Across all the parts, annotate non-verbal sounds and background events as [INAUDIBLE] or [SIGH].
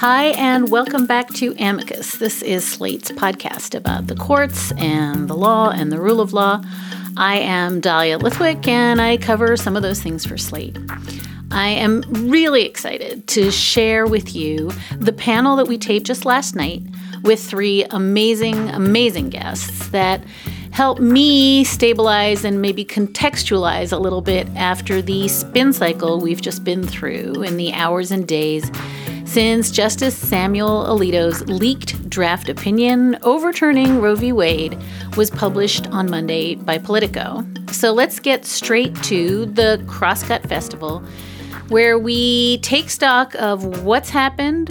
Hi, and welcome back to Amicus. This is Slate's podcast about the courts and the law and the rule of law. I am Dahlia Lithwick, and I cover some of those things for Slate. I am really excited to share with you the panel that we taped just last night with three amazing, amazing guests that help me stabilize and maybe contextualize a little bit after the spin cycle we've just been through in the hours and days since Justice Samuel Alito's leaked draft opinion overturning Roe v. Wade was published on Monday by Politico. So let's get straight to the Crosscut Festival, where we take stock of what's happened,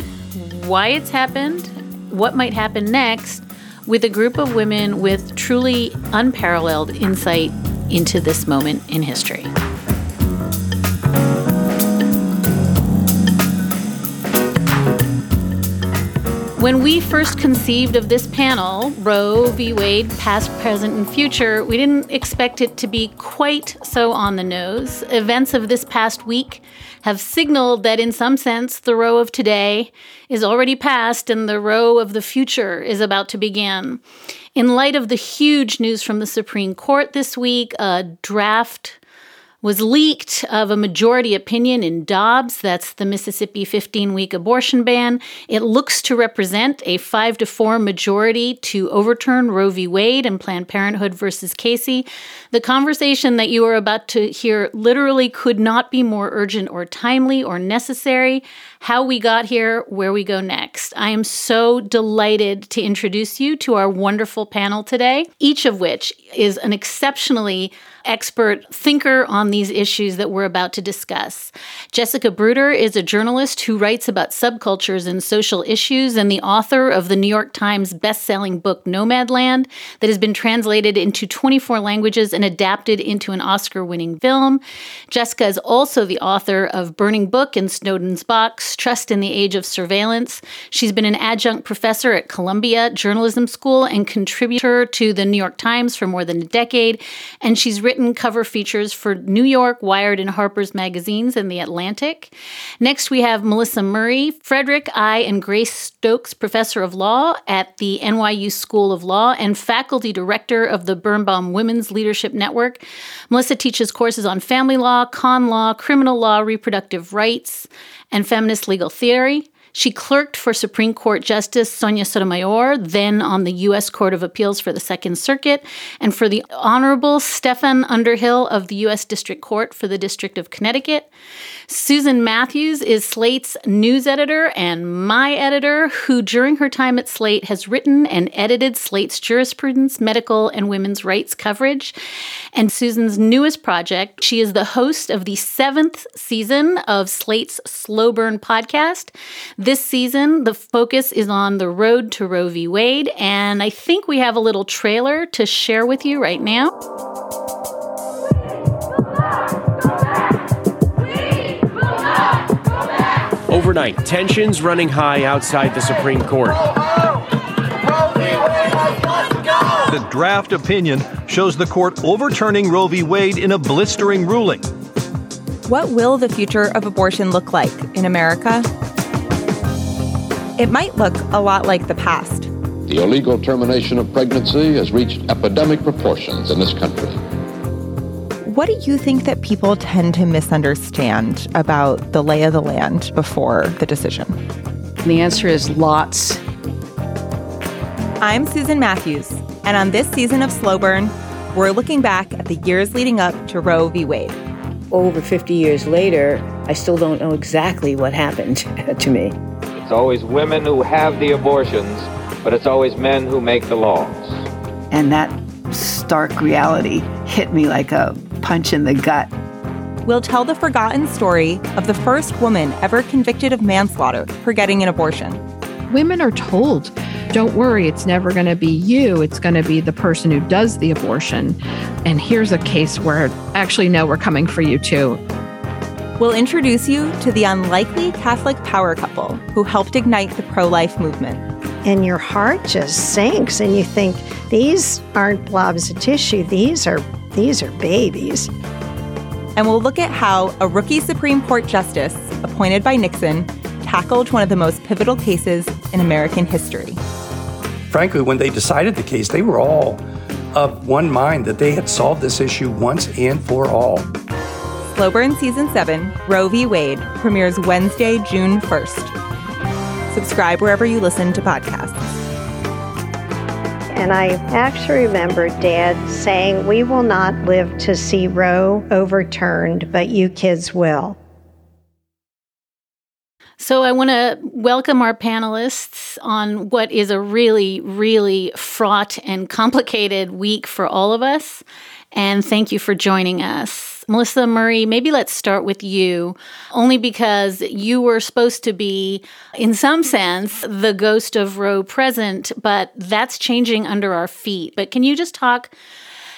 why it's happened, what might happen next, with a group of women with truly unparalleled insight into this moment in history. When we first conceived of this panel, Roe v. Wade, past, present, and future, we didn't expect it to be quite so on the nose. Events of this past week have signaled that, in some sense, the Roe of today is already past and the Roe of the future is about to begin. In light of the huge news from the Supreme Court this week, a draft was leaked of a majority opinion in Dobbs, that's the Mississippi 15 week abortion ban. It looks to represent a 5 to 4 majority to overturn Roe v. Wade and Planned Parenthood versus Casey. The conversation that you are about to hear literally could not be more urgent or timely or necessary. How we got here, where we go next. I am so delighted to introduce you to our wonderful panel today, each of which is an exceptionally expert thinker on these issues that we're about to discuss. Jessica Bruder is a journalist who writes about subcultures and social issues and the author of the New York Times best-selling book Nomadland that has been translated into 24 languages and adapted into an Oscar-winning film. Jessica is also the author of Burning Book and Snowden's Box: Trust in the Age of Surveillance. She's been an adjunct professor at Columbia Journalism School and contributor to the New York Times for more than a decade, and she's written written cover features for New York, Wired, and Harper's magazines and The Atlantic. Next, we have Melissa Murray, Frederick I. and Grace Stokes Professor of Law at the NYU School of Law and faculty director of the Birnbaum Women's Leadership Network. Melissa teaches courses on family law, con law, criminal law, reproductive rights, and feminist legal theory. She clerked for Supreme Court Justice Sonia Sotomayor, then on the U.S. Court of Appeals for the Second Circuit, and for the Honorable Stefan Underhill of the U.S. District Court for the District of Connecticut. Susan Matthews is Slate's news editor and my editor, who during her time at Slate has written and edited Slate's jurisprudence, medical, and women's rights coverage. And Susan's newest project, she is the host of the seventh season of Slate's Slow Burn podcast. This season, the focus is on the road to Roe v. Wade, and I think we have a little trailer to share with you right now. Overnight, tensions running high outside the Supreme Court. The draft opinion shows the court overturning Roe v. Wade in a blistering ruling. What will the future of abortion look like in America? It might look a lot like the past. The illegal termination of pregnancy has reached epidemic proportions in this country. What do you think that people tend to misunderstand about the lay of the land before the decision? The answer is lots. I'm Susan Matthews, and on this season of Slow Burn, we're looking back at the years leading up to Roe v. Wade. Over 50 years later, I still don't know exactly what happened [LAUGHS] to me. It's always women who have the abortions, but it's always men who make the laws. And that stark reality hit me like a punch in the gut. We'll tell the forgotten story of the first woman ever convicted of manslaughter for getting an abortion. Women are told, don't worry, it's never going to be you, it's going to be the person who does the abortion. And here's a case where actually, no, we're coming for you too. We'll introduce you to the unlikely Catholic power couple who helped ignite the pro life movement. And your heart just sinks, and you think, these aren't blobs of tissue, these are, these are babies. And we'll look at how a rookie Supreme Court justice appointed by Nixon tackled one of the most pivotal cases in American history. Frankly, when they decided the case, they were all of one mind that they had solved this issue once and for all. Slow Burn Season 7, Roe v. Wade, premieres Wednesday, June 1st. Subscribe wherever you listen to podcasts. And I actually remember Dad saying, We will not live to see Roe overturned, but you kids will. So, I want to welcome our panelists on what is a really, really fraught and complicated week for all of us. And thank you for joining us. Melissa Murray, maybe let's start with you, only because you were supposed to be, in some sense, the ghost of Roe present, but that's changing under our feet. But can you just talk?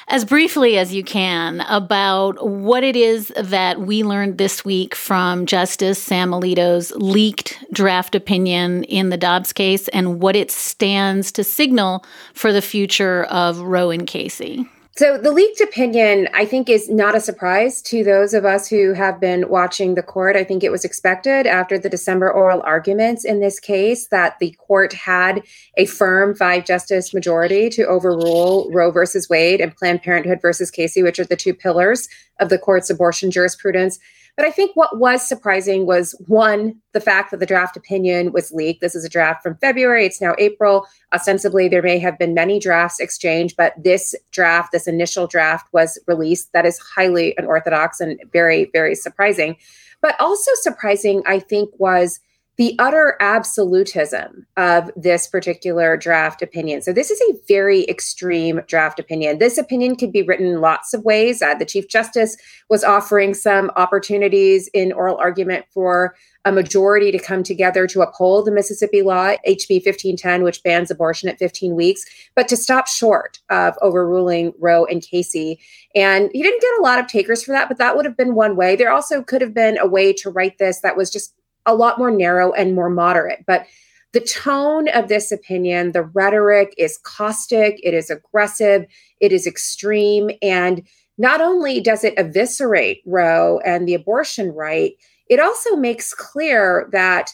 as briefly as you can about what it is that we learned this week from Justice Sam Alito's leaked draft opinion in the Dobbs case and what it stands to signal for the future of Roe and Casey. So, the leaked opinion, I think, is not a surprise to those of us who have been watching the court. I think it was expected after the December oral arguments in this case that the court had a firm five justice majority to overrule Roe versus Wade and Planned Parenthood versus Casey, which are the two pillars of the court's abortion jurisprudence. But I think what was surprising was one, the fact that the draft opinion was leaked. This is a draft from February, it's now April. Ostensibly, there may have been many drafts exchanged, but this draft, this initial draft, was released. That is highly unorthodox and very, very surprising. But also surprising, I think, was the utter absolutism of this particular draft opinion. So, this is a very extreme draft opinion. This opinion could be written lots of ways. Uh, the Chief Justice was offering some opportunities in oral argument for a majority to come together to uphold the Mississippi law, HB 1510, which bans abortion at 15 weeks, but to stop short of overruling Roe and Casey. And he didn't get a lot of takers for that, but that would have been one way. There also could have been a way to write this that was just a lot more narrow and more moderate. But the tone of this opinion, the rhetoric is caustic, it is aggressive, it is extreme. And not only does it eviscerate Roe and the abortion right, it also makes clear that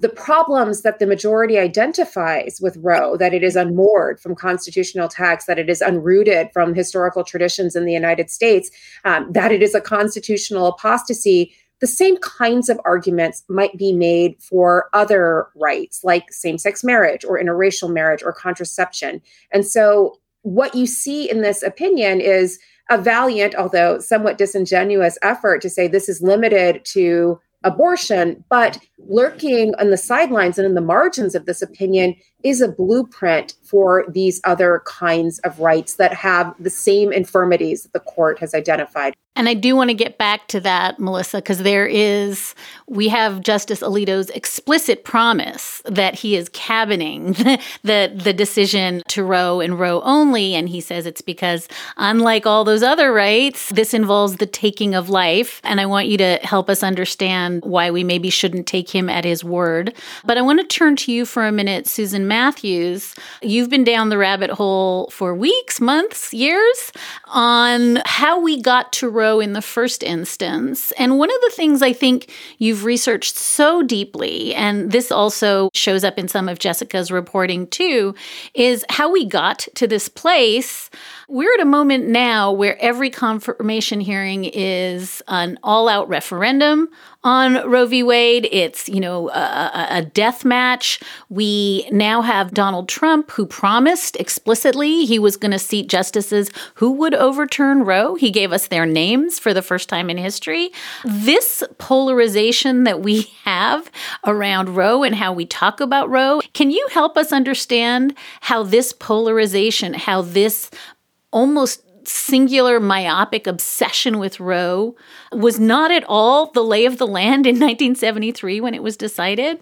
the problems that the majority identifies with Roe, that it is unmoored from constitutional text, that it is unrooted from historical traditions in the United States, um, that it is a constitutional apostasy, the same kinds of arguments might be made for other rights like same sex marriage or interracial marriage or contraception. And so, what you see in this opinion is a valiant, although somewhat disingenuous effort to say this is limited to abortion, but lurking on the sidelines and in the margins of this opinion is a blueprint for these other kinds of rights that have the same infirmities that the court has identified. And I do want to get back to that, Melissa, because there is, we have Justice Alito's explicit promise that he is cabining [LAUGHS] the, the decision to Roe and Roe only. And he says it's because, unlike all those other rights, this involves the taking of life. And I want you to help us understand why we maybe shouldn't take him at his word. But I want to turn to you for a minute, Susan Matthews. You've been down the rabbit hole for weeks, months, years on how we got to Roe in the first instance. And one of the things I think you've researched so deeply, and this also shows up in some of Jessica's reporting too, is how we got to this place. We're at a moment now where every confirmation hearing is an all out referendum on Roe v. Wade. It's, you know, a, a, death match. We now have Donald Trump, who promised explicitly he was going to seat justices who would overturn Roe. He gave us their names for the first time in history. This polarization that we have around Roe and how we talk about Roe, can you help us understand how this polarization, how this almost singular myopic obsession with Roe was not at all the lay of the land in [LAUGHS] 1973 when it was decided?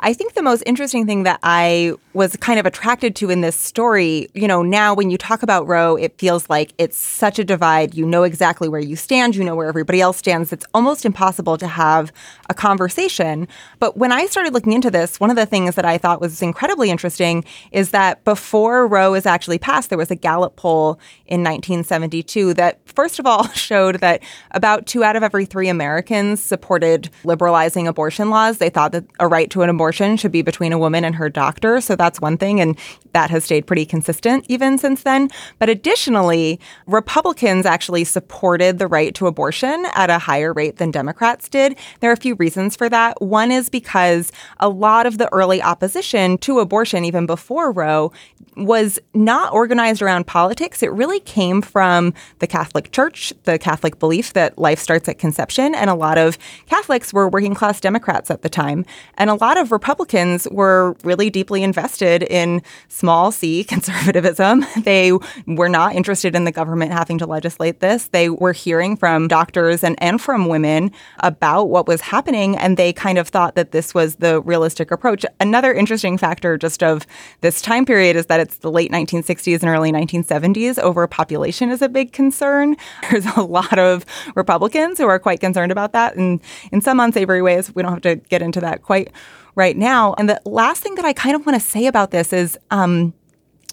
I think the most interesting thing that I was kind of attracted to in this story, you know, now when you talk about Roe, it feels like it's such a divide. You know exactly where you stand, you know where everybody else stands. It's almost impossible to have a conversation. But when I started looking into this, one of the things that I thought was incredibly interesting is that before Roe was actually passed, there was a Gallup poll in 1972 that, first of all, [LAUGHS] showed that about two out of every three Americans supported liberalizing abortion laws. They thought that a right to an abortion abortion should be between a woman and her doctor. So that's one thing. And that has stayed pretty consistent even since then. But additionally, Republicans actually supported the right to abortion at a higher rate than Democrats did. There are a few reasons for that. One is because a lot of the early opposition to abortion, even before Roe, was not organized around politics. It really came from the Catholic Church, the Catholic belief that life starts at conception. And a lot of Catholics were working class Democrats at the time. And a lot of Republicans were really deeply invested in small c [LAUGHS] conservatism. They were not interested in the government having to legislate this. They were hearing from doctors and, and from women about what was happening, and they kind of thought that this was the realistic approach. Another interesting factor just of this time period is that it's the late 1960s and early 1970s. Overpopulation is a big concern. [LAUGHS] There's a lot of Republicans who are quite concerned about that, and in some unsavory ways. We don't have to get into that quite right now. And the last thing that I kind of want to say about this is, um,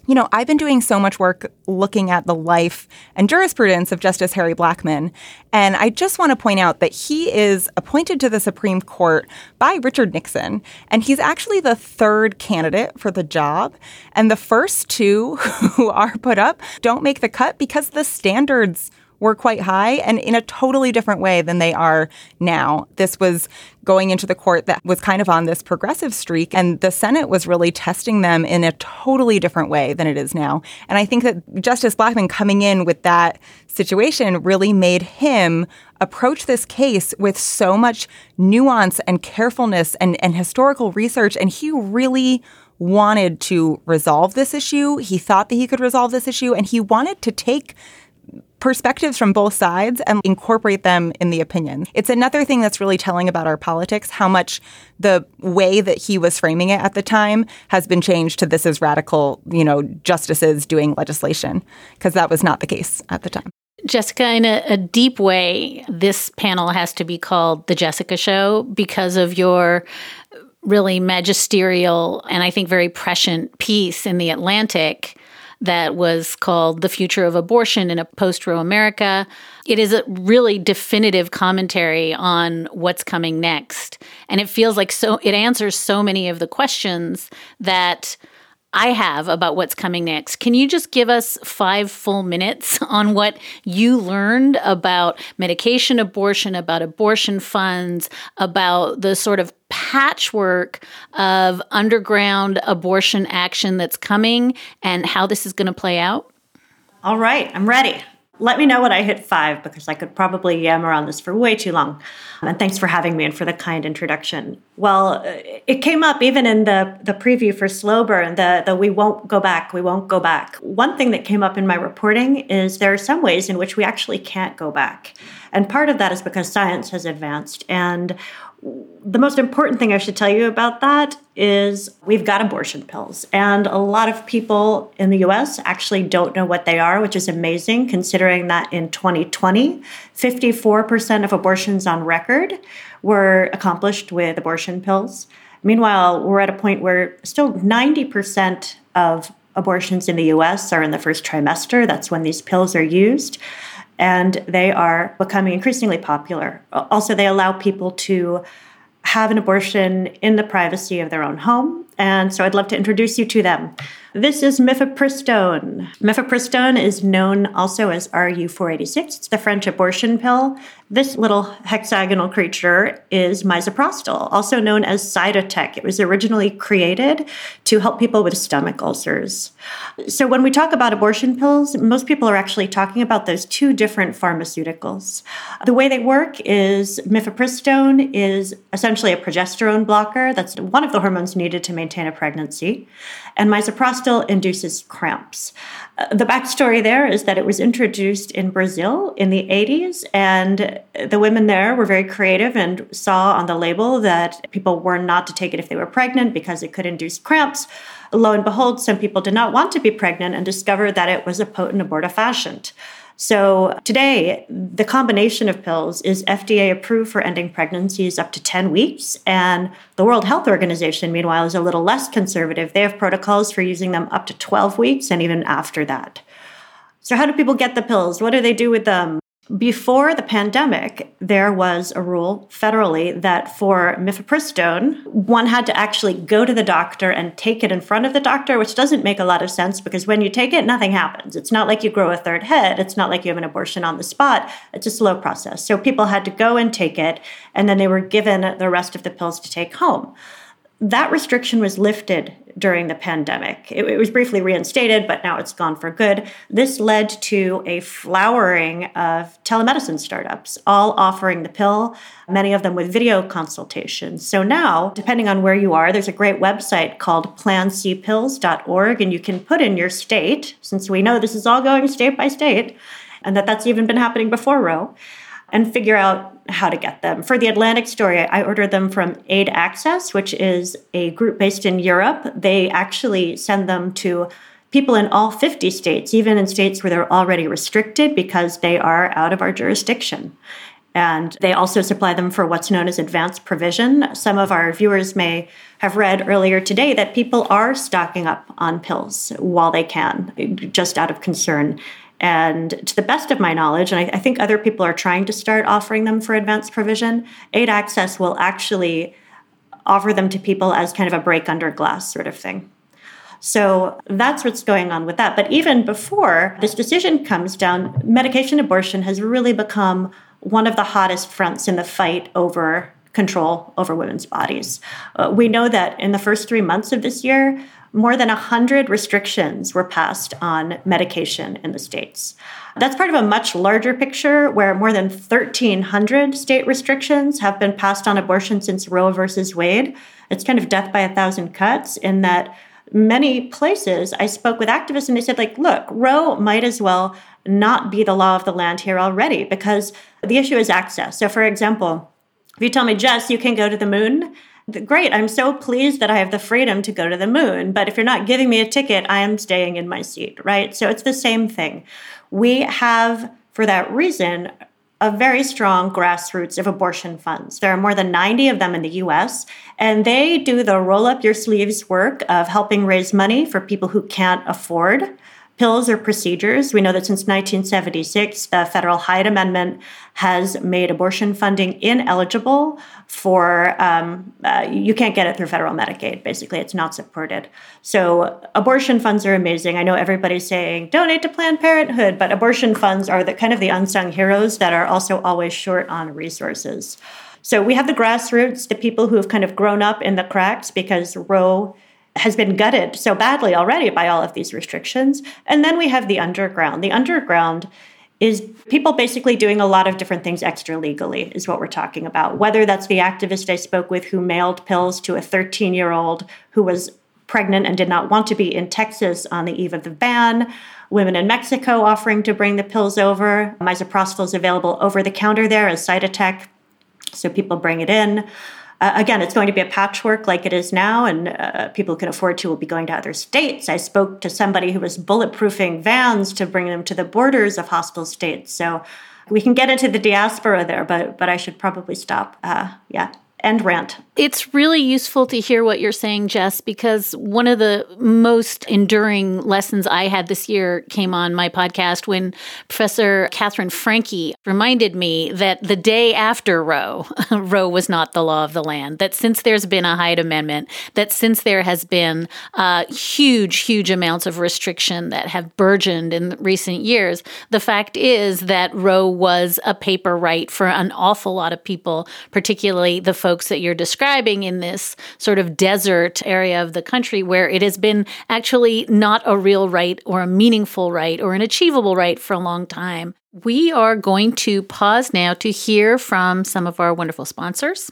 you know, I've been doing so much work looking at the life and jurisprudence of Justice Harry Blackmun. And I just want to point out that he is appointed to the Supreme Court by Richard Nixon. And he's actually the third candidate for the job. And the first two [LAUGHS] who are put up don't make the cut because the standards were quite high and in a totally different way than they are now. This was going into the court that was kind of on this progressive streak, and the Senate was really testing them in a totally different way than it is now. And I think that Justice Blackmun coming in with that situation really made him approach this case with so much nuance and carefulness and, and historical research. And he really wanted to resolve this issue. He thought that he could resolve this issue, and he wanted to take perspectives from both sides and incorporate them in the opinion. It's another thing that's really telling about our politics, how much the way that he was framing it at the time has been changed to this is radical, you know, justices doing legislation, because that was not the case at the time. Jessica, in a, a, deep way, this panel has to be called The Jessica Show because of your really magisterial and I think very prescient piece in The Atlantic that was called The Future of Abortion in a Post Roe America. It is a really definitive commentary on what's coming next. And it feels like so, it answers so many of the questions that I have about what's coming next. Can you just give us five full minutes [LAUGHS] on what you learned about medication abortion, about abortion funds, about the sort of patchwork of underground abortion action that's coming and how this is going to play out? All right, I'm ready. Let me know when I hit five because I could probably yammer on this for way too long. And thanks for having me and for the kind introduction. Well, uh, it came up even in the, the preview for Slow Burn, the, the we won't go back, we won't go back. One thing that came up in my reporting is there are some ways in which we actually can't go back. And part of that is because science has advanced. And the most important thing I should tell you about that is we've got abortion pills. And a lot of people in the US actually don't know what they are, which is amazing considering that in 2020, 54% of abortions on record were accomplished with abortion pills. Meanwhile, we're at a point where still 90% of abortions in the US are in the first trimester. That's when these pills are used and they are becoming increasingly popular. Also, they allow people to have an abortion in the privacy of their own home. And so I'd love to introduce you to them. This is mifepristone. Mifepristone is known also as RU486. It's the French abortion pill. This little hexagonal creature is misoprostol, also known as Cytotec. It was originally created to help people with stomach ulcers. So when we talk about abortion pills, most people are actually talking about those two different pharmaceuticals. The way they work is mifepristone is essentially a progesterone blocker. That's one of the hormones needed to maintain a pregnancy, and misoprostol induces cramps. Uh, the backstory there is that it was introduced in Brazil in the 80s, and the women there were very creative and saw on the label that people were not to take it if they were pregnant because it could induce cramps. Lo and behold, some people did not want to be pregnant and discovered that it was a potent abortifacient. So today, the combination of pills is FDA approved for ending pregnancies up to 10 weeks. And the World Health Organization, meanwhile, is a little less conservative. They have protocols for using them up to 12 weeks and even after that. So, how do people get the pills? What do they do with them? Before the pandemic, there was a rule federally that for mifepristone, one had to actually go to the doctor and take it in front of the doctor, which doesn't make a lot of sense because when you take it, nothing happens. It's not like you grow a third head. It's not like you have an abortion on the spot. It's a slow process. So people had to go and take it, and then they were given the rest of the pills to take home that restriction was lifted during the pandemic. It, it, was briefly reinstated, but now it's gone for good. This led to a flowering of telemedicine startups, all offering the pill, many of them with video consultations. So now, depending on where you are, there's a great website called plancpills.org, and you can put in your state, since we know this is all going state by state, and that that's even been happening before Roe and figure out how to get them. For the Atlantic story, I ordered them from Aid Access, which is a group based in Europe. They actually send them to people in all 50 states, even in states where they're already restricted because they are out of our jurisdiction. And they also supply them for what's known as advanced provision. Some of our viewers may have read earlier today that people are stocking up on pills while they can, just out of concern. And to the best of my knowledge, and I, I, think other people are trying to start offering them for advanced provision, Aid Access will actually offer them to people as kind of a break under glass sort of thing. So that's what's going on with that. But even before this decision comes down, medication abortion has really become one of the hottest fronts in the fight over control over women's bodies. Uh, we know that in the first three months of this year, more than 100 restrictions were passed on medication in the states. That's part of a much larger picture where more than 1,300 state restrictions have been passed on abortion since Roe versus Wade. It's kind of death by a thousand cuts in that many places I spoke with activists and they said, like, look, Roe might as well not be the law of the land here already because the issue is access. So, for example, if you tell me, Jess, you can go to the moon, great, I'm so pleased that I have the freedom to go to the moon. But if you're not giving me a ticket, I am staying in my seat, right? So it's the same thing. We have, for that reason, a very strong grassroots of abortion funds. There are more than 90 of them in the US, and they do the roll up your sleeves work of helping raise money for people who can't afford pills or procedures. We know that since 1976, the federal Hyde Amendment has made abortion funding ineligible for, um, uh, you can't get it through federal Medicaid, basically. It's not supported. So abortion funds are amazing. I know everybody's saying donate to Planned Parenthood, but abortion funds are the kind of the unsung heroes that are also always short on resources. So we have the grassroots, the people who have kind of grown up in the cracks because Roe has been gutted so badly already by all of these restrictions. And then we have the underground. The underground is people basically doing a lot of different things extra legally, is what we're talking about. Whether that's the activist I spoke with who mailed pills to a 13 year old who was pregnant and did not want to be in Texas on the eve of the ban, women in Mexico offering to bring the pills over. Misoprostol is available over the counter there as Cytotec, so people bring it in. Uh, again, it's going to be a patchwork like it is now, and uh, people can afford to will be going to other states. I spoke to somebody who was bulletproofing vans to bring them to the borders of hostile states. So we can get into the diaspora there, but but I should probably stop. Uh, yeah, rant. It's really useful to hear what you're saying, Jess, because one of the most enduring lessons I had this year came on my podcast when Professor Katherine Franke reminded me that the day after Roe, [LAUGHS] Roe was not the law of the land, that since there's been a Hyde Amendment, that since there has been uh, huge, huge amounts of restriction that have burgeoned in recent years, the fact is that Roe was a paper right for an awful lot of people, particularly the folks that you're describing describing in this sort of desert area of the country where it has been actually not a real right or a meaningful right or an achievable right for a long time. We are going to pause now to hear from some of our wonderful sponsors.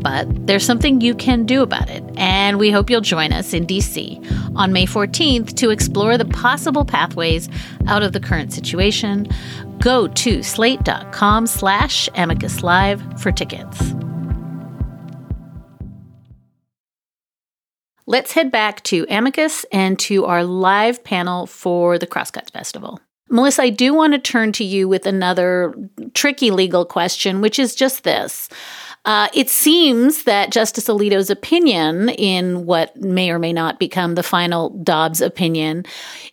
But there's something you can do about it, and we hope you'll join us in DC on May 14th to explore the possible pathways out of the current situation. Go to slate.com slash amicus live for tickets. Let's head back to Amicus and to our live panel for the Crosscuts Festival. Melissa, I do want to turn to you with another tricky legal question, which is just this. Uh, it seems that Justice Alito's opinion, in what may or may not become the final Dobbs opinion,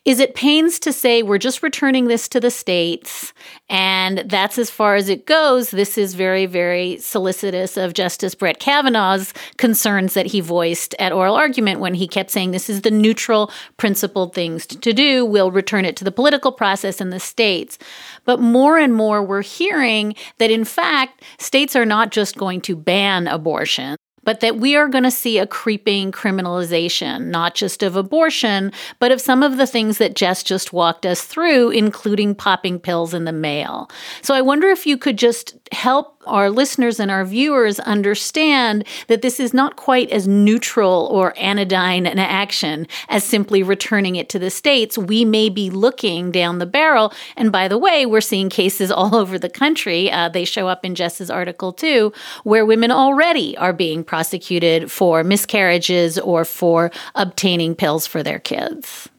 is it pains to say we're just returning this to the states, and that's as far as it goes. This is very, very solicitous of Justice Brett Kavanaugh's concerns that he voiced at oral argument when he kept saying this is the neutral, principled things to do. We'll return it to the political process in the states. But more and more, we're hearing that in fact, states are not just going to ban abortion but that we are going to see a creeping criminalization, not just of abortion, but of some of the things that Jess just walked us through, including popping pills in the mail. So I wonder if you could just help our listeners and our viewers understand that this is not quite as neutral or anodyne an action as simply returning it to the states. We may be looking down the barrel. And by the way, we're seeing cases [LAUGHS] all over the country. Uh, they show up in Jess's article too, where women already are being prosecuted for miscarriages or for obtaining pills for their kids.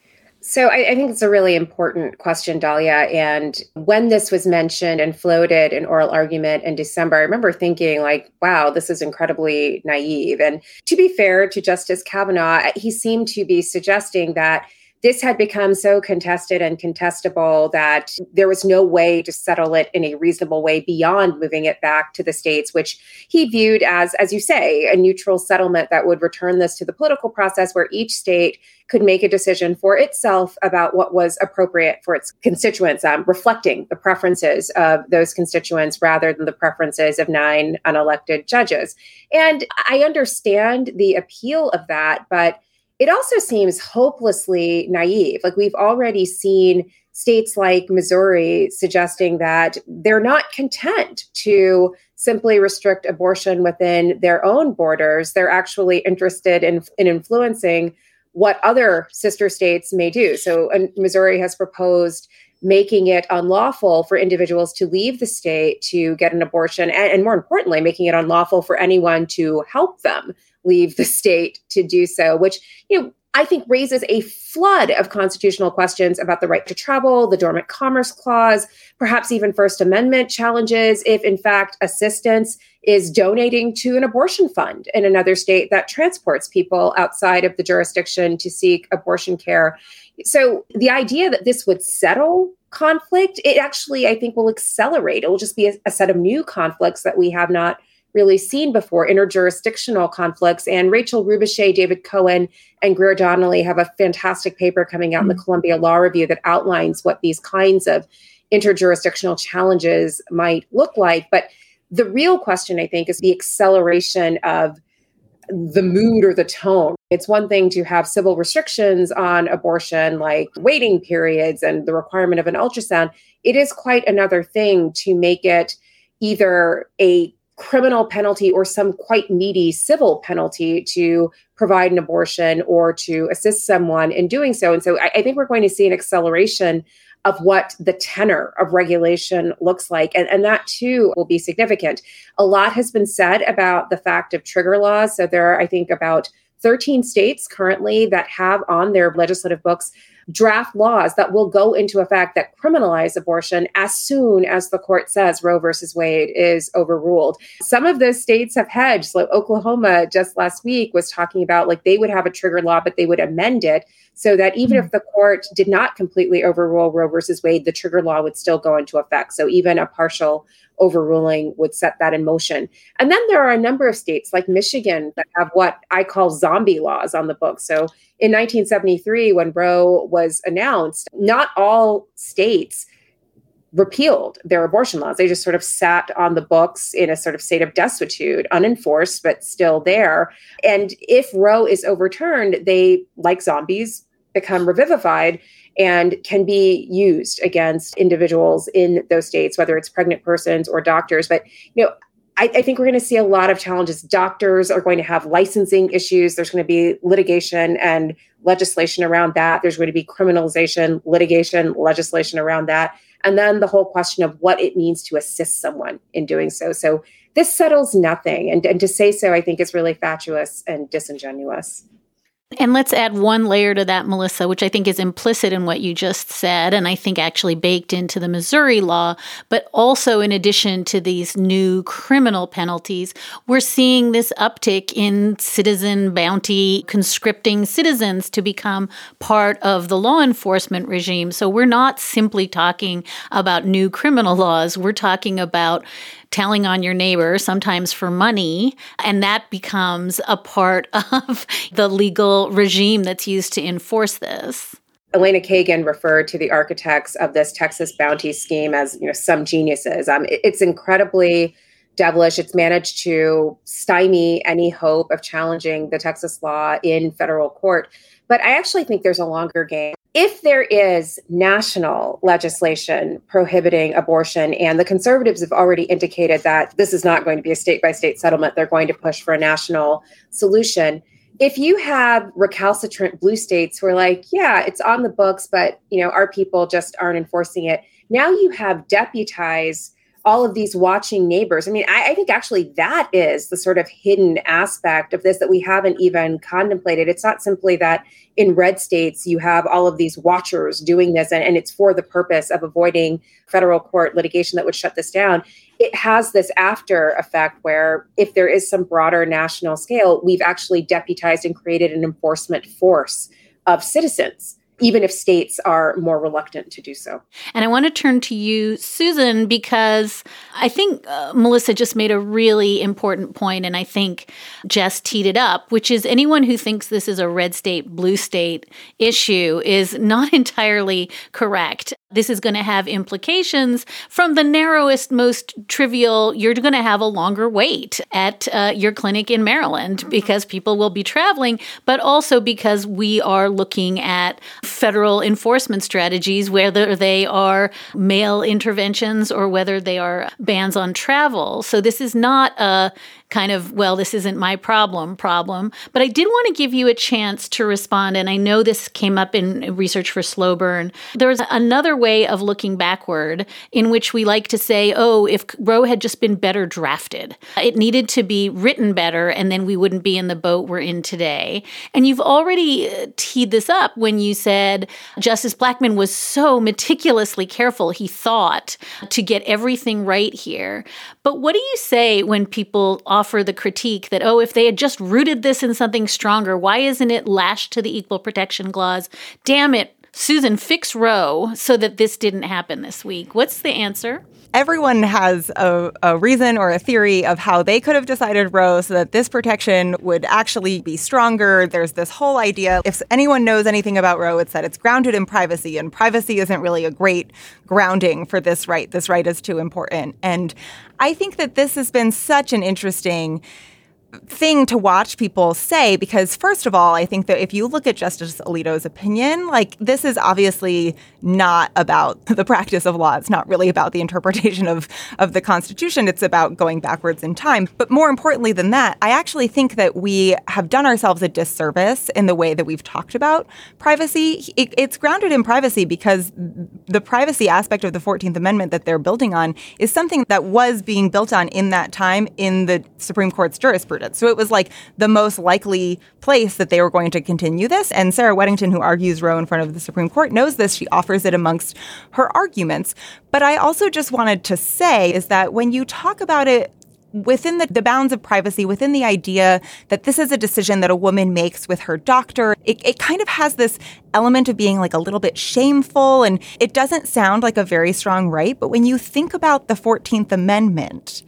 So I, I, think it's a really important question, Dahlia. And when this was mentioned and floated in oral argument in December, I remember thinking, like, wow, this is incredibly naive. And to be fair to Justice Kavanaugh, he seemed to be suggesting that this had become so contested and contestable that there was no way to settle it in a reasonable way beyond moving it back to the states, which he viewed as, as you say, a neutral settlement that would return this to the political process where each state could make a decision for itself about what was appropriate for its constituents, um, reflecting the preferences of those constituents rather than the preferences of nine unelected judges. And I understand the appeal of that, but it also seems hopelessly naive. Like we've already seen states like Missouri suggesting that they're not content to simply restrict abortion within their own borders. They're actually interested in, in influencing what other sister states may do. So, uh, Missouri has proposed making it unlawful for individuals to leave the state to get an abortion, and, and more importantly, making it unlawful for anyone to help them leave the state to do so, which, you know, I think raises a flood of constitutional questions about the right to travel, the dormant commerce clause, perhaps even First Amendment challenges if, in fact, assistance is donating to an abortion fund in another state that transports people outside of the jurisdiction to seek abortion care. So the idea that this would settle conflict, it actually, I think, will accelerate. It will just be a, a set of new conflicts that we have not really seen before interjurisdictional conflicts. And Rachel Rebouché, David Cohen, and Greer Donley have a fantastic paper coming out mm-hmm. in the mm. Columbia Law Review that outlines what these kinds of interjurisdictional challenges might look like. But the real question, I think, is the acceleration of the mood or the tone. It's one thing to have civil restrictions on abortion, like waiting periods and the requirement of an ultrasound. It is quite another thing to make it either a criminal penalty or some quite meaty civil penalty to provide an abortion or to assist someone in doing so. And so I, I think we're going to see an acceleration of what the tenor of regulation looks like. And, and that too will be significant. A lot has been said about the fact of trigger laws. So there are, I think, about 13 states currently that have on their legislative books draft laws that will go into effect that criminalize abortion as soon as the court says Roe versus Wade is overruled. Some of those states have hedged. So Oklahoma just last week was talking about like they would have a trigger law, but they would amend it so that even mm-hmm. if the court did not completely overrule Roe versus Wade, the trigger law would still go into effect. So even a partial overruling would set that in motion. And then there are a number of states like Michigan that have what I call zombie laws on the books. So in 1973, when Roe was announced, not all states repealed their abortion laws. They just sort of sat on the books in a sort of state of desuetude, unenforced, but still there. And if Roe is overturned, they, like zombies, become revivified and can be used against individuals in those states, whether it's pregnant persons or doctors. But, you know, I, I, think we're going to see a lot of challenges. Doctors are going to have licensing issues. There's going to be litigation and legislation around that. There's going to be criminalization, litigation, legislation around that. And then the whole question of what it means to assist someone in doing so. So this settles nothing. And, and to say so, I think is really fatuous and disingenuous. And let's add one layer to that, Melissa, which I think is implicit in what you just said, and I think actually baked into the Missouri law. But also, in addition to these new criminal penalties, we're seeing this uptick in citizen bounty, conscripting citizens to become part of the law enforcement regime. So we're not simply talking about new criminal laws, we're talking about telling on your neighbor, sometimes for money, and that becomes a part [LAUGHS] of the legal regime that's used to enforce this. Elena Kagan referred to the architects of this Texas bounty scheme as, you know, some geniuses. Um, it, it's incredibly devilish. It's managed to stymie any hope of challenging the Texas law in federal court. But I actually think there's a longer game if there is national legislation prohibiting abortion, and the conservatives have already indicated that this is not going to be a state by state settlement, they're going to push for a national solution. If you have recalcitrant blue states who are like, yeah, it's on the books, but you know, our people just aren't enforcing it. Now you have deputized all of these watching neighbors. I mean, I, I, think actually that is the sort of hidden aspect of this that we haven't even contemplated. It's not simply that in red states you have all of these watchers doing this and, and it's for the purpose of avoiding federal court litigation that would shut this down. It has this after effect where if there is some broader national scale, we've actually deputized and created an enforcement force of citizens even if states are more reluctant to do so. And I want to turn to you, Susan, because I think uh, Melissa just made a really important point, and I think Jess teed it up, which is anyone who thinks this is a red state, blue state issue is not [LAUGHS] entirely correct. This is going to have implications from the narrowest, most trivial. You're going to have a longer wait at uh, your clinic in Maryland because people will be traveling, but also because we are looking at federal enforcement strategies, whether they are mail interventions or whether they are bans on travel. So this is not a kind of, well, this isn't my problem problem. But I did want to give you a chance to respond. And I know this came up in research for slow burn. There's another way of looking backward in which we like to say, oh, if Roe had just been better drafted, it needed to be written better, and then we wouldn't be in the boat we're in today. And you've already uh, teed this up when you said Justice Blackmun was so meticulously careful, he thought, to get everything right here. But what do you say when people offer the critique that, oh, if they had just rooted this in something stronger, why isn't it lashed to the Equal Protection Clause? Damn it, Susan, fix Roe so that this didn't happen this week. What's the answer? Everyone has a, a, reason or a theory of how they could have decided Roe so that this protection would actually be stronger. There's this whole idea if anyone knows anything about Roe, it's that it's grounded in privacy, and privacy isn't really a great grounding for this right. This right is too important. And I think that this has been such an interesting thing to watch people say because first of all i think that if you look at justice alito's opinion like this is obviously not about [LAUGHS] the practice of law. It's not really about the interpretation of of the constitution. It's about going backwards in time. But more importantly than that i actually think that we have done ourselves a disservice in the way that we've talked about privacy. It, it's grounded in privacy because the privacy aspect of the 14th amendment that they're building on is something that was being built on in that time in the supreme court's jurisprudence so it was like the most likely place that they were going to continue this. And Sarah Weddington, who argues Roe in front of the Supreme Court, knows this. She offers it amongst her arguments. But I also just wanted to say is that when you talk about it within the, the bounds of privacy, within the idea that this is a decision that a woman makes with her doctor, it, it kind of has this element of being like a little bit shameful and it doesn't sound like a very strong right. But when you think about the 14th Amendment,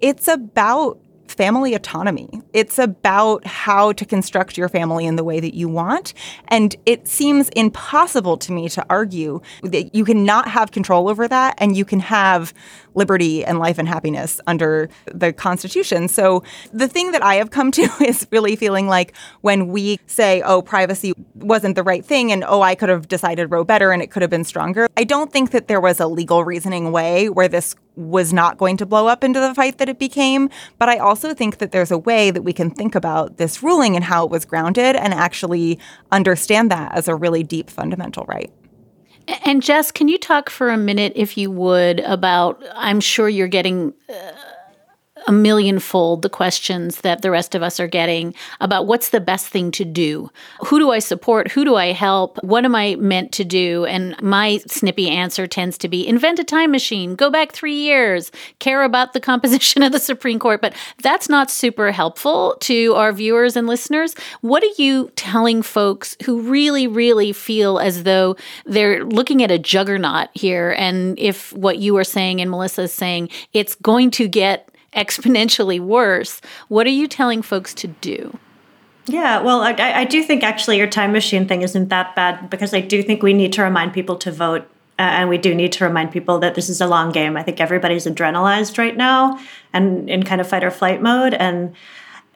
it's about family autonomy. It's about how to construct your family in the way that you want. And it seems impossible to me to argue that you cannot have control over that and you can have liberty and life and happiness under the Constitution. So the thing that I have come to [LAUGHS] is really feeling like when we say, oh, privacy wasn't the right thing and oh, I could have decided Roe better and it could have been stronger. I don't think that there was a legal reasoning way where this was not going to blow up into the fight that it became. But I also think that there's a way that we can think about this ruling and how it was grounded and actually understand that as a really deep fundamental right. And Jess, can you talk for a minute, if you would, about? I'm sure you're getting uh, a millionfold the questions that the rest of us are getting about what's the best thing to do. Who do I support? Who do I help? What am I meant to do? And my snippy answer tends to be invent a time machine, go back three years, care about the composition of the Supreme Court. But that's not super helpful to our viewers and listeners. What are you telling folks who really, really feel as though they're looking at a juggernaut here? And if what you are saying and Melissa is saying, it's going to get exponentially worse. What are you telling folks to do? Yeah, well, I, I, do think actually your time machine thing isn't that bad because I do think we need to remind people to vote. Uh, and we do need to remind people that this is a long game. I think everybody's adrenalized right now and in kind of fight or flight mode. And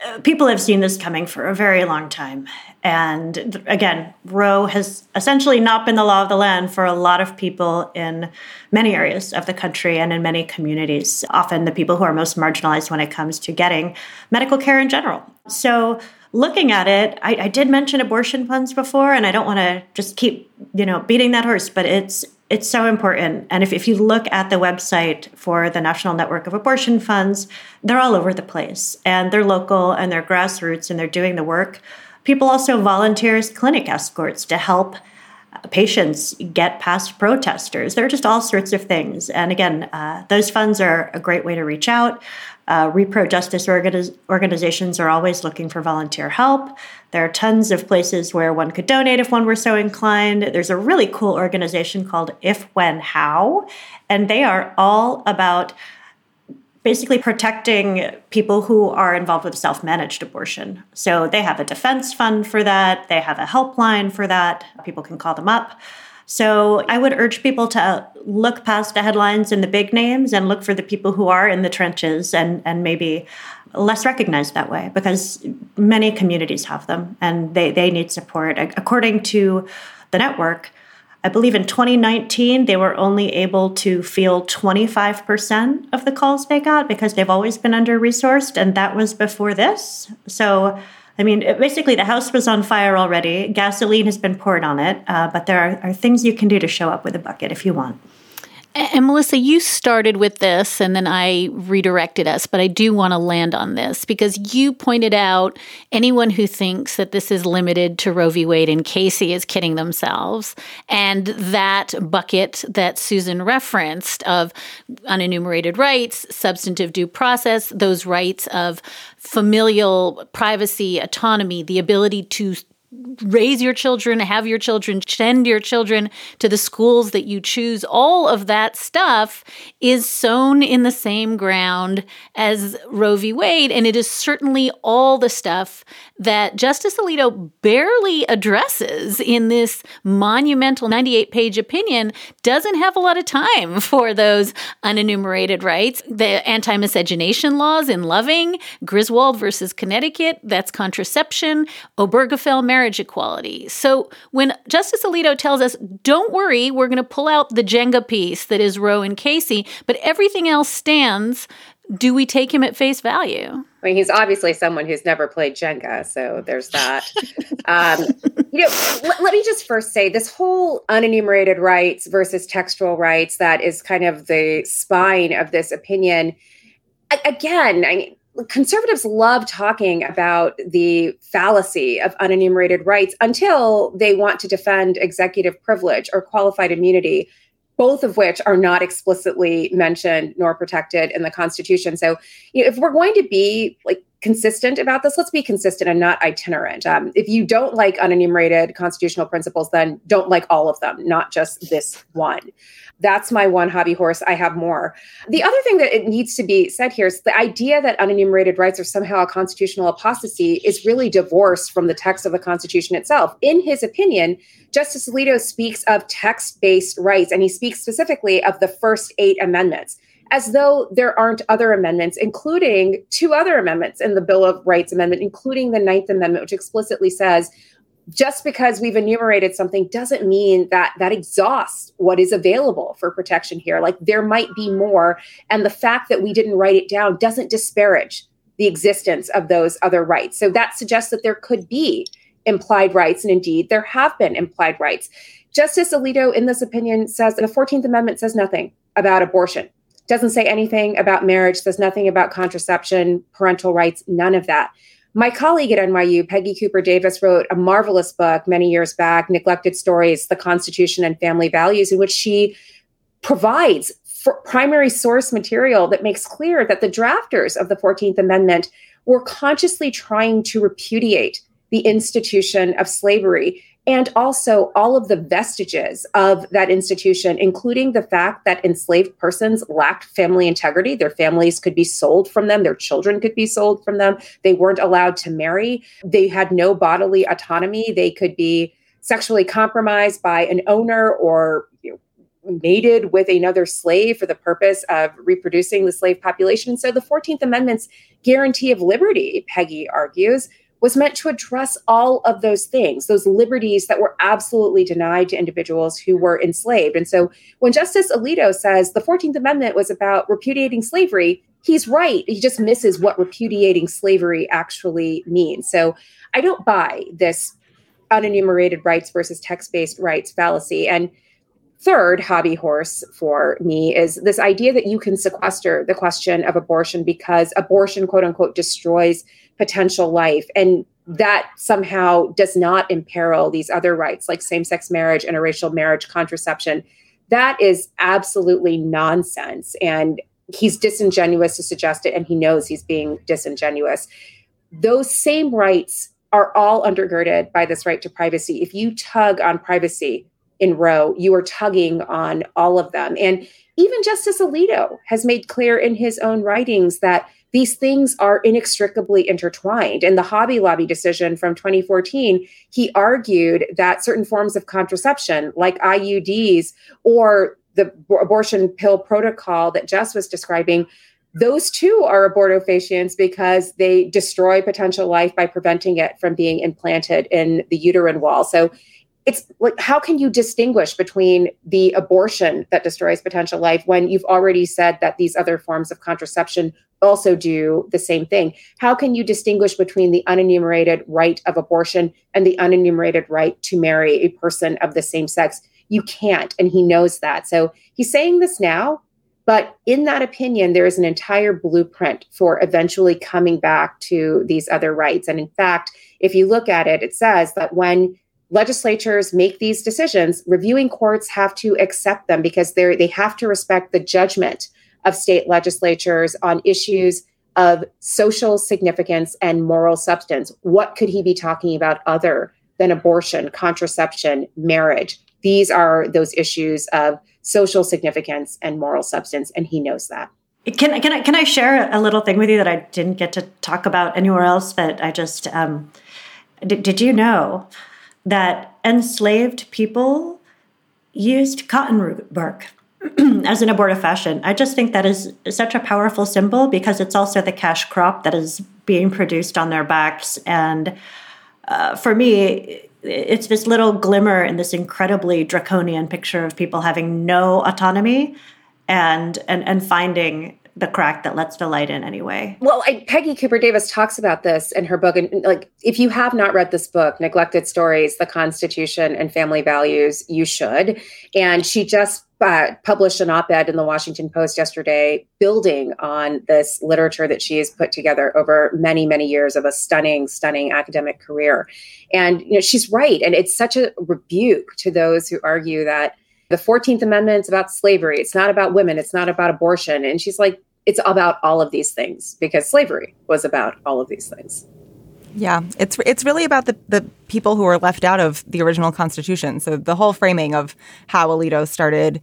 uh, people have seen this coming for a very long time. And again, Roe has essentially not been the law of the land for a lot of people in many areas of the country and in many communities, often the people who are most marginalized when it comes to getting medical care in general. So, looking at it, I, I did mention abortion funds before, and I don't want to just keep, you know, beating that horse, but it's it's so important. And if, if you look at the website for the National Network of Abortion Funds, they're all over the place and they're local and they're grassroots and they're doing the work. People also volunteer as clinic escorts to help patients get past protesters. There are just all sorts of things. And again, uh, those funds are a great way to reach out. Uh, repro justice organiz- organizations are always looking for volunteer help. There are tons of places where one could donate if one were so inclined. There's a really cool organization called If, When, How, and they are all about basically protecting people who are involved with self managed abortion. So they have a defense fund for that, they have a helpline for that. People can call them up. So I would urge people to look past the headlines and the big names and look for the people who are in the trenches and, and maybe less recognized that way because many communities have them and they, they need support. According to the network, I believe in 2019, they were only able to field 25% of the calls they got because they've always been under resourced, and that was before this. So, I mean, basically, the house was on fire already. Gasoline has been poured on it, uh, but there are, are things you can do to show up with a bucket if you want. And Melissa, you started with this and then I redirected us, but I do want to land on this because you pointed out anyone who thinks that this is limited to Roe v. Wade and Casey is kidding themselves. And that bucket that Susan referenced of unenumerated rights, substantive due process, those rights of familial privacy, autonomy, the ability to raise your children, have your children, send your children to the schools that you choose, all of that stuff is sown in the same ground as Roe v. Wade. And it is certainly all the stuff that Justice Alito barely addresses in this monumental 98 page opinion, doesn't have a lot of time [LAUGHS] for those unenumerated rights. The anti miscegenation laws in Loving, Griswold versus Connecticut, that's contraception, Obergefell marriage equality. So when Justice Alito tells us, don't worry, we're going to pull out the Jenga piece that is Roe and Casey, but everything else stands do we take him at face value? I mean, he's obviously someone who's never played Jenga, so there's that. um, you know, let, let me just first say this whole unenumerated rights versus textual rights that is kind of the spine of this opinion. Again, I, conservatives love talking about the fallacy of unenumerated rights until they want to defend executive privilege or qualified immunity both of which are not explicitly mentioned nor protected in the Constitution. So, you know, if we're going to be like consistent about this, let's be consistent and not itinerant. Um, if you don't like unenumerated constitutional principles, then don't like all of them, not just this one. That's my one hobby horse. I have more. The other thing that it needs to be said here is the idea that unenumerated rights are somehow a constitutional apostasy is really divorced from the text of the Constitution itself. In his opinion, Justice Alito speaks of text based rights, and he speaks specifically of the first eight amendments as though there aren't other amendments, including two other amendments in the Bill of Rights Amendment, including the Ninth Amendment, which explicitly says just because we've enumerated something doesn't mean that that exhausts what is available for protection here. Like there might be more. And the fact that we didn't write it down doesn't disparage the existence of those other rights. So that suggests that there could be implied rights. And indeed, there have been implied rights. Justice Alito, in this opinion, says the 14th Amendment says nothing about abortion, doesn't say anything about marriage, says nothing about contraception, parental rights, none of that. My colleague at NYU, Peggy Cooper Davis, wrote a marvelous book many years back, Neglected Stories The Constitution and Family Values, in which she provides primary source material that makes clear that the drafters of the 14th Amendment were consciously trying to repudiate the institution of slavery and also all of the vestiges of that institution, including the fact that enslaved persons lacked family integrity. Their families could be sold from them, their children could be sold from them. They weren't allowed to marry, they had no bodily autonomy. They could be sexually compromised by an owner or you know, mated with another slave for the purpose of reproducing the slave population. So the 14th Amendment's guarantee of liberty, Peggy argues, was meant to address all of those things, those liberties that were absolutely denied to individuals who were enslaved. And so when Justice Alito says the 14th Amendment was about repudiating slavery, he's right. He just misses what repudiating slavery actually means. So I don't buy this unenumerated rights versus text based rights fallacy. And third hobby horse for me is this idea that you can sequester the question of abortion because abortion, quote unquote, destroys potential life. And that somehow does not imperil these other rights like same sex marriage, interracial marriage, contraception. That is absolutely nonsense. And he's disingenuous to suggest it, and he knows he's being disingenuous. Those same rights are all undergirded by this right to privacy. If you tug on privacy in Roe, you are tugging on all of them. And even Justice Alito has made clear in his own writings that these things are inextricably intertwined. In the Hobby Lobby decision from 2014, he argued that certain forms of contraception, like IUDs or the abortion pill protocol that Jess was describing, those too are abortifacients because they destroy potential life by preventing it from being implanted in the uterine wall. So it's like how can you distinguish between the abortion that destroys potential life when you've already said that these other forms of contraception also do the same thing? How can you distinguish between the unenumerated right of abortion and the unenumerated right to marry a person of the same sex? You can't and he knows that. So he's saying this now but in that opinion there is an entire blueprint for eventually coming back to these other rights. And in fact if you look at it it says that when legislatures make these decisions, reviewing courts have to accept them because they they have to respect the judgment of state legislatures on issues of social significance and moral substance. What could he be talking about other than abortion, contraception, marriage. These are those issues of social significance and moral substance, and he knows that. Can, can, I, can I share a little thing with you that I didn't get to talk about anywhere else? That I just, um, did, did you know that enslaved people used cotton bark [CLEARS THROAT] as an abortifacient? I just think that is such a powerful symbol because it's also the cash crop that is being produced on their backs. And uh, for me, it's this little glimmer in this incredibly draconian picture of people having no autonomy and and and finding the crack that lets the light in anyway. Well, I, Peggy Cooper Davis talks about this in her book. And like, if you have not read this book, Neglected Stories, The Constitution and Family Values, you should. And she just uh, published an op ed in the Washington Post yesterday, building on this literature that she has put together over many, many years of a stunning, stunning academic career. And, you know, she's right. And it's such a rebuke to those who argue that the 14th Amendment is about slavery. It's not about women. It's not about abortion. And she's like, it's about all of these things because slavery was about all of these things. Yeah, it's it's really about the, the people who were left out of the original Constitution. So the whole framing of how Alito started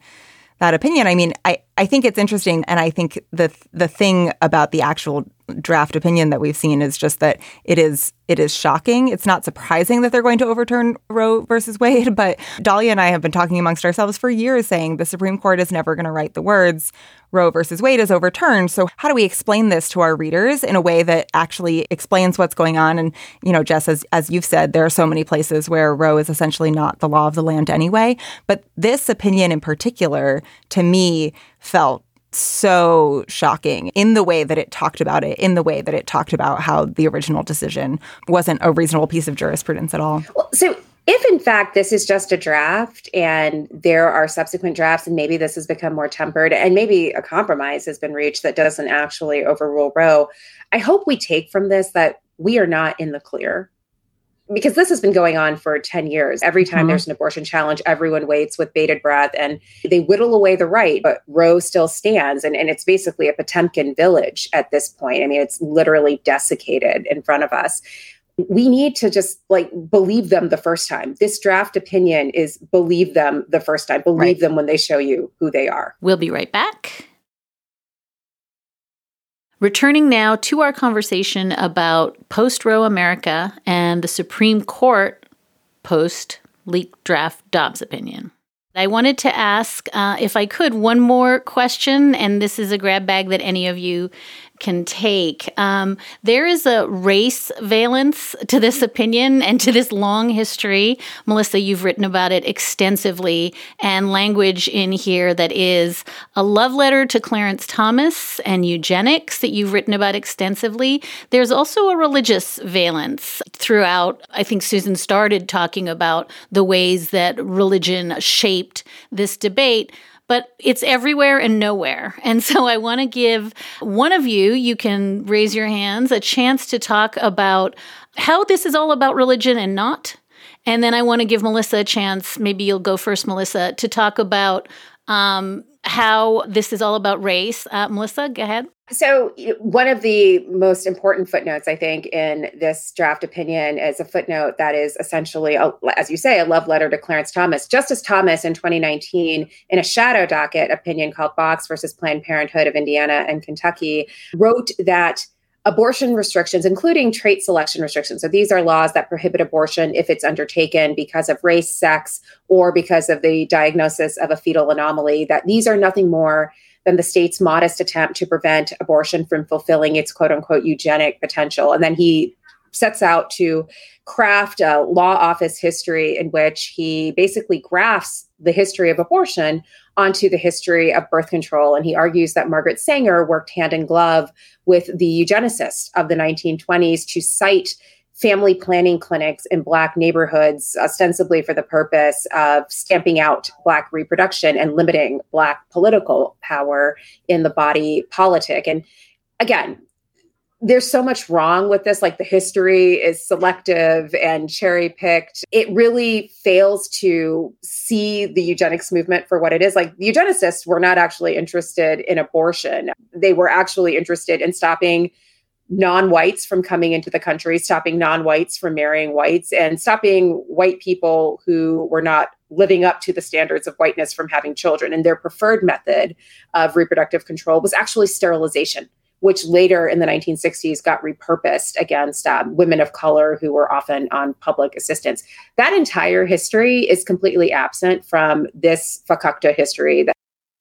that opinion. I mean, I, I think it's interesting, and I think the the thing about the actual draft opinion that we've seen is just that it is it is shocking. It's not surprising that they're going to overturn Roe versus Wade, but Dahlia and I have been talking amongst ourselves for years saying the Supreme Court is never going to write the words Roe versus Wade is overturned. So how do we explain this to our readers in a way that actually explains what's going on? And you know, Jess, as as you've said, there are so many places where Roe is essentially not the law of the land anyway. But this opinion in particular, to me, felt so shocking in the way that it talked about it, in the way that it talked about how the original decision wasn't a reasonable piece of jurisprudence at all. Well, so if in fact this is just a draft and there are subsequent drafts and maybe this has become more tempered and maybe a compromise has been reached that doesn't actually overrule Roe, I hope we take from this that we are not in the clear because this has been going on for 10 years. Every time mm-hmm. there's an abortion challenge, everyone waits with bated breath and they whittle away the right, but Roe still stands. And, and it's basically a Potemkin village at this point. I mean, it's literally desiccated in front of us. We need to just like believe them the first time. This draft opinion is believe them the first time, believe right. them when they show you who they are. We'll be right back. Returning now to our conversation about post Roe America and the Supreme Court post leaked draft Dobbs opinion. I wanted to ask, uh, if I could, one more question, and this is a grab bag that any of you can take. Um, there is a race valence to this opinion and to this long history. Melissa, you've written about it extensively, and language in here that is a love letter to Clarence Thomas and eugenics that you've written about extensively. There's also a religious valence throughout. I think Susan started talking about the ways that religion shaped this debate but it's everywhere and nowhere. And so I want to give one of you, you can raise your hands, a chance to talk about how this is all about religion and not. And then I want to give Melissa a chance, maybe you'll go first, Melissa, to talk about um, how this is all about race. Uh, Melissa, go ahead. So, one of the most important footnotes, I think, in this draft opinion is a footnote that is essentially, a, as you say, a love letter to Clarence Thomas. Justice Thomas in 2019, in a shadow docket opinion called Box versus Planned Parenthood of Indiana and Kentucky, wrote that abortion restrictions, including trait selection restrictions. So these are laws that prohibit abortion if it's undertaken because of race, sex, or because of the diagnosis of a fetal anomaly, that these are nothing more than the state's modest attempt to prevent abortion from fulfilling its quote unquote eugenic potential. And then he sets out to craft a law office history in which he basically grafts the history of abortion onto the history of birth control. And he argues that Margaret Sanger worked hand in glove with the eugenicists of the 1920s to site family planning clinics in Black neighborhoods, ostensibly for the purpose of stamping out Black reproduction and limiting Black political power in the body politic. And again, there's so much wrong with this. Like the history is selective and cherry picked. It really fails to see the eugenics movement for what it is. Like the eugenicists were not actually interested in abortion, they were actually interested in stopping non whites from coming into the country, stopping non whites from marrying whites, and stopping white people who were not living up to the standards of whiteness from having children. And their preferred method of reproductive control was actually sterilization. Which later in the 1960s got repurposed against um, women of color who were often on public assistance. That entire history is completely absent from this fakakta history that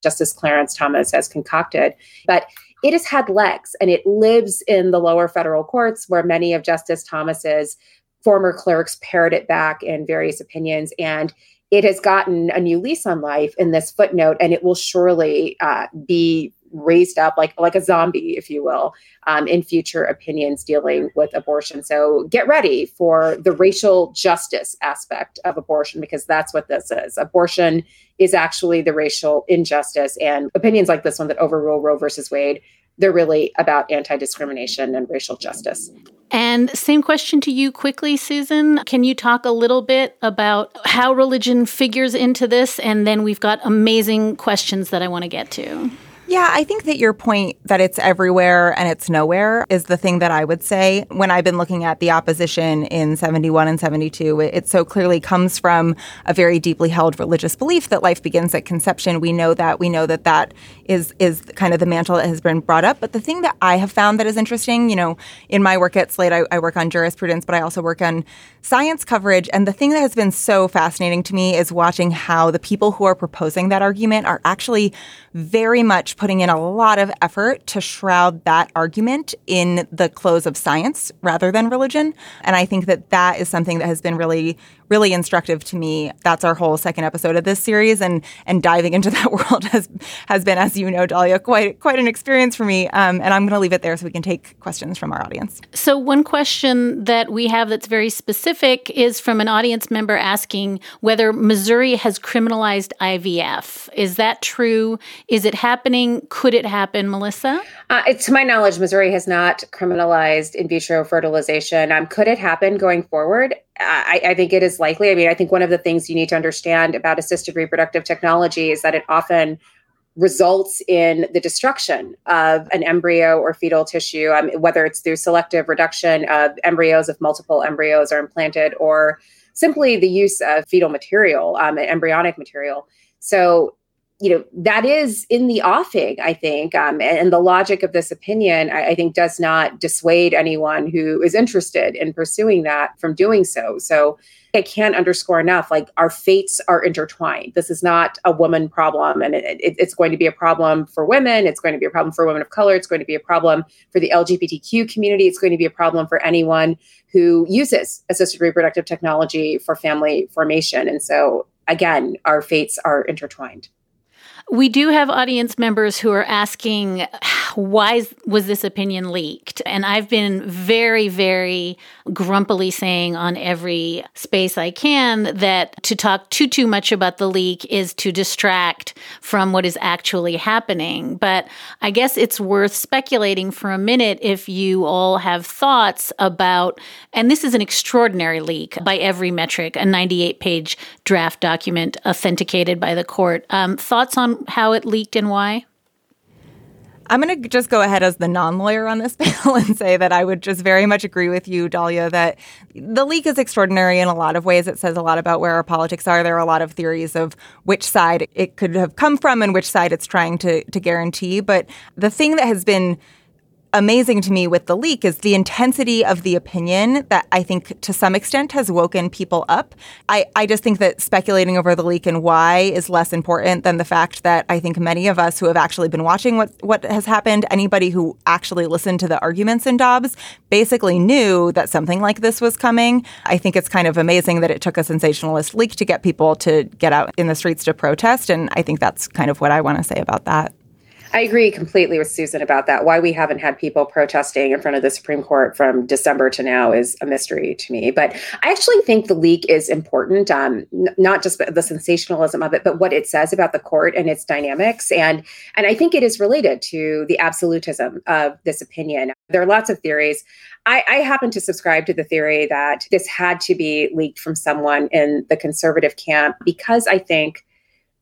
Justice Clarence Thomas has concocted. But it has had legs and it lives in the lower federal courts where many of Justice Thomas's former clerks parrot it back in various opinions. And it has gotten a new lease on life in this footnote, and it will surely uh, be raised up like like a zombie, if you will, um, in future opinions dealing with abortion. So get ready for the racial justice aspect of abortion because that's what this is. Abortion is actually the racial injustice, and opinions like this one that overrule Roe versus Wade. They're really about anti discrimination and racial justice. And same question to you quickly, Susan. Can you talk a little bit about how religion figures into this? And then we've got amazing questions that I want to get to. Yeah, I think that your point that it's everywhere and it's nowhere is the thing that I would say. When I've been looking at the opposition in 71 and 72, it, so clearly comes from a very deeply held religious belief that life begins at conception. We know that. We know that that is is kind of the mantle that has been brought up. But the thing that I have found that is interesting, you know, in my work at Slate, I, I work on jurisprudence, but I also work on science coverage. And the thing that has been so fascinating to me is watching how the people who are proposing that argument are actually very much putting in a lot of effort to shroud that argument in the clothes of science rather than religion. And I think that that is something that has been really really instructive to me. That's our whole second episode of this series, and and diving into [LAUGHS] that world has has been, as you know, Dahlia, quite quite an experience for me. Um, and I'm going to leave it there so we can take questions from our audience. So one question that we have that's very specific is from an audience member asking whether Missouri has criminalized IVF. Is that true? Is it happening? Could it happen, Melissa? Uh, to my knowledge, Missouri has not criminalized in vitro fertilization. Um, could it happen going forward? I, I, think it is likely. I mean, I think one of the things you need to understand about assisted reproductive technology is that it often results in the destruction of an embryo or fetal tissue, um, whether it's through selective reduction of embryos if multiple embryos are implanted, or simply the use of fetal material, um, embryonic material. So you know that is in the offing i think um, and, and, the logic of this opinion I, I, think does not dissuade anyone who is interested in pursuing that from doing so. So i can't underscore enough like our fates are intertwined. This is not a woman problem and it, it, it's going to be a problem for women it's going to be a problem for women of color it's going to be a problem for the lgbtq community it's going to be a problem for anyone who uses assisted reproductive technology for family formation. And so again our fates are intertwined we do have audience members who are asking, why was this opinion leaked? And I've been very, very grumpily saying on every space I can that to talk too, too much about the leak is to distract from what is actually happening. But I guess it's worth speculating for a minute if you all have thoughts about, and this is an extraordinary leak by every metric, a 98 page draft document authenticated by the court. Um, thoughts on how it leaked and why? I'm going to just go ahead as the non lawyer on this [LAUGHS] panel and say that I would just very much agree with you, Dahlia, that the leak is extraordinary in a lot of ways. It says a lot about where our politics are. There are a lot of theories of which side it could have come from and which side it's trying to, to guarantee. But the thing that has been amazing to me with the leak is the intensity of the opinion that I think to some extent has woken people up. I, I just think that speculating over the leak and why is less important than the fact that I think many of us who have actually been watching what, what has happened, anybody who actually listened to the arguments in Dobbs, basically knew that something like this was coming. I think it's kind of amazing that it took a sensationalist leak to get people to get out in the streets to protest. And I think that's kind of what I want to say about that. I agree completely with Susan about that. Why we haven't had people protesting in front of the Supreme Court from December to now is a mystery to me. But I actually think the leak is important, um, n- not just the sensationalism of it, but what it says about the court and its dynamics. And and I think it is related to the absolutism of this opinion. There are lots of theories. I, I happen to subscribe to the theory that this had to be leaked from someone in the conservative camp because I think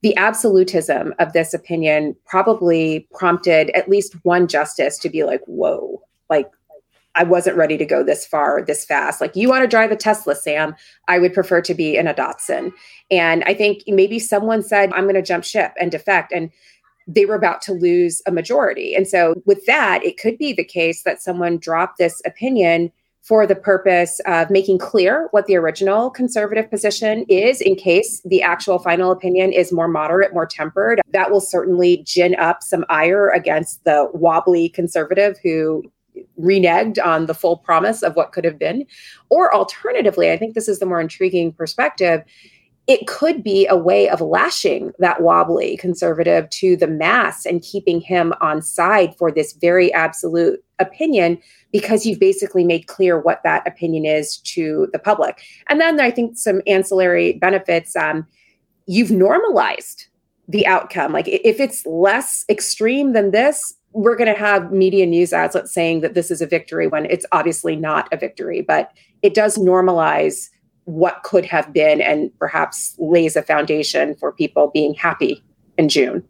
the absolutism of this opinion probably prompted at least one justice to be like, whoa, like I wasn't ready to go this far, this fast. Like, you want to drive a Tesla, Sam? I would prefer to be in a Datsun. And I think maybe someone said, I'm going to jump ship and defect. And they were about to lose a majority. And so, with that, it could be the case that someone dropped this opinion for the purpose of making clear what the original conservative position is in case the actual final opinion is more moderate, more tempered. That will certainly gin up some ire against the wobbly conservative who reneged on the full promise of what could have been. Or alternatively, I think this is the more intriguing perspective it could be a way of lashing that wobbly conservative to the mass and keeping him on side for this very absolute opinion because you've basically made clear what that opinion is to the public. And then I think some ancillary benefits um, you've normalized the outcome. Like if it's less extreme than this, we're going to have media news outlets saying that this is a victory when it's obviously not a victory, but it does normalize what could have been and perhaps lays a foundation for people being happy in June.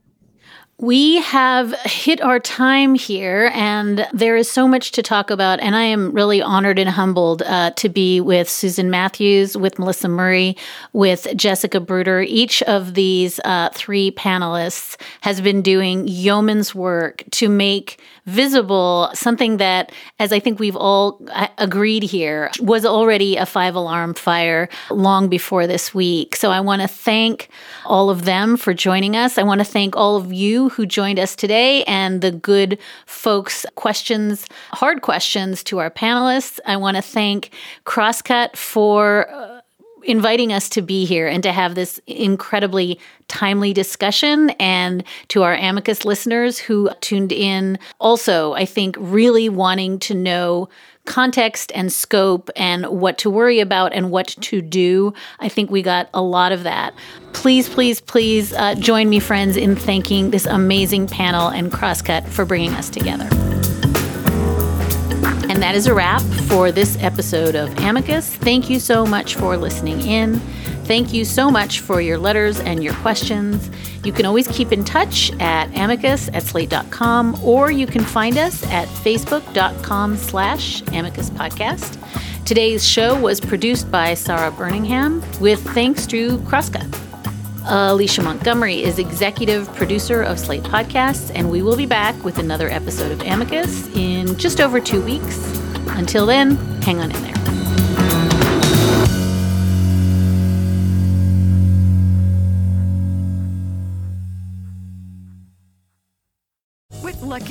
We have hit our time here, and there is so much to talk about. And I am really honored and humbled uh, to be with Susan Matthews, with Melissa Murray, with Jessica Bruder. Each of these uh, three panelists has been doing yeoman's work to make visible something that, as I think we've all uh, agreed here, was already a five alarm fire long before this week. So I want to thank all of them for joining us. I want to thank all of you who joined us today and the good folks' questions, hard questions to our panelists. I want to thank Crosscut for. Uh, inviting us to be here and to have this incredibly timely discussion and to our amicus listeners who tuned in also i think really wanting to know context and scope and what to worry about and what to do. I think we got a lot of that. Please, please, please uh, join me, friends, in thanking this amazing panel and Crosscut for bringing us together. And that is a wrap for this episode of Amicus. Thank you so much for listening in. Thank you so much for your letters and your questions. You can always keep in touch at amicus at slate.com or you can find us at facebook.com slash amicus podcast. Today's show was produced by Sarah Birmingham with thanks to Crosscut. Alicia Montgomery is executive producer of Slate Podcasts, and we will be back with another episode of Amicus in just over two weeks. Until then, hang on in there.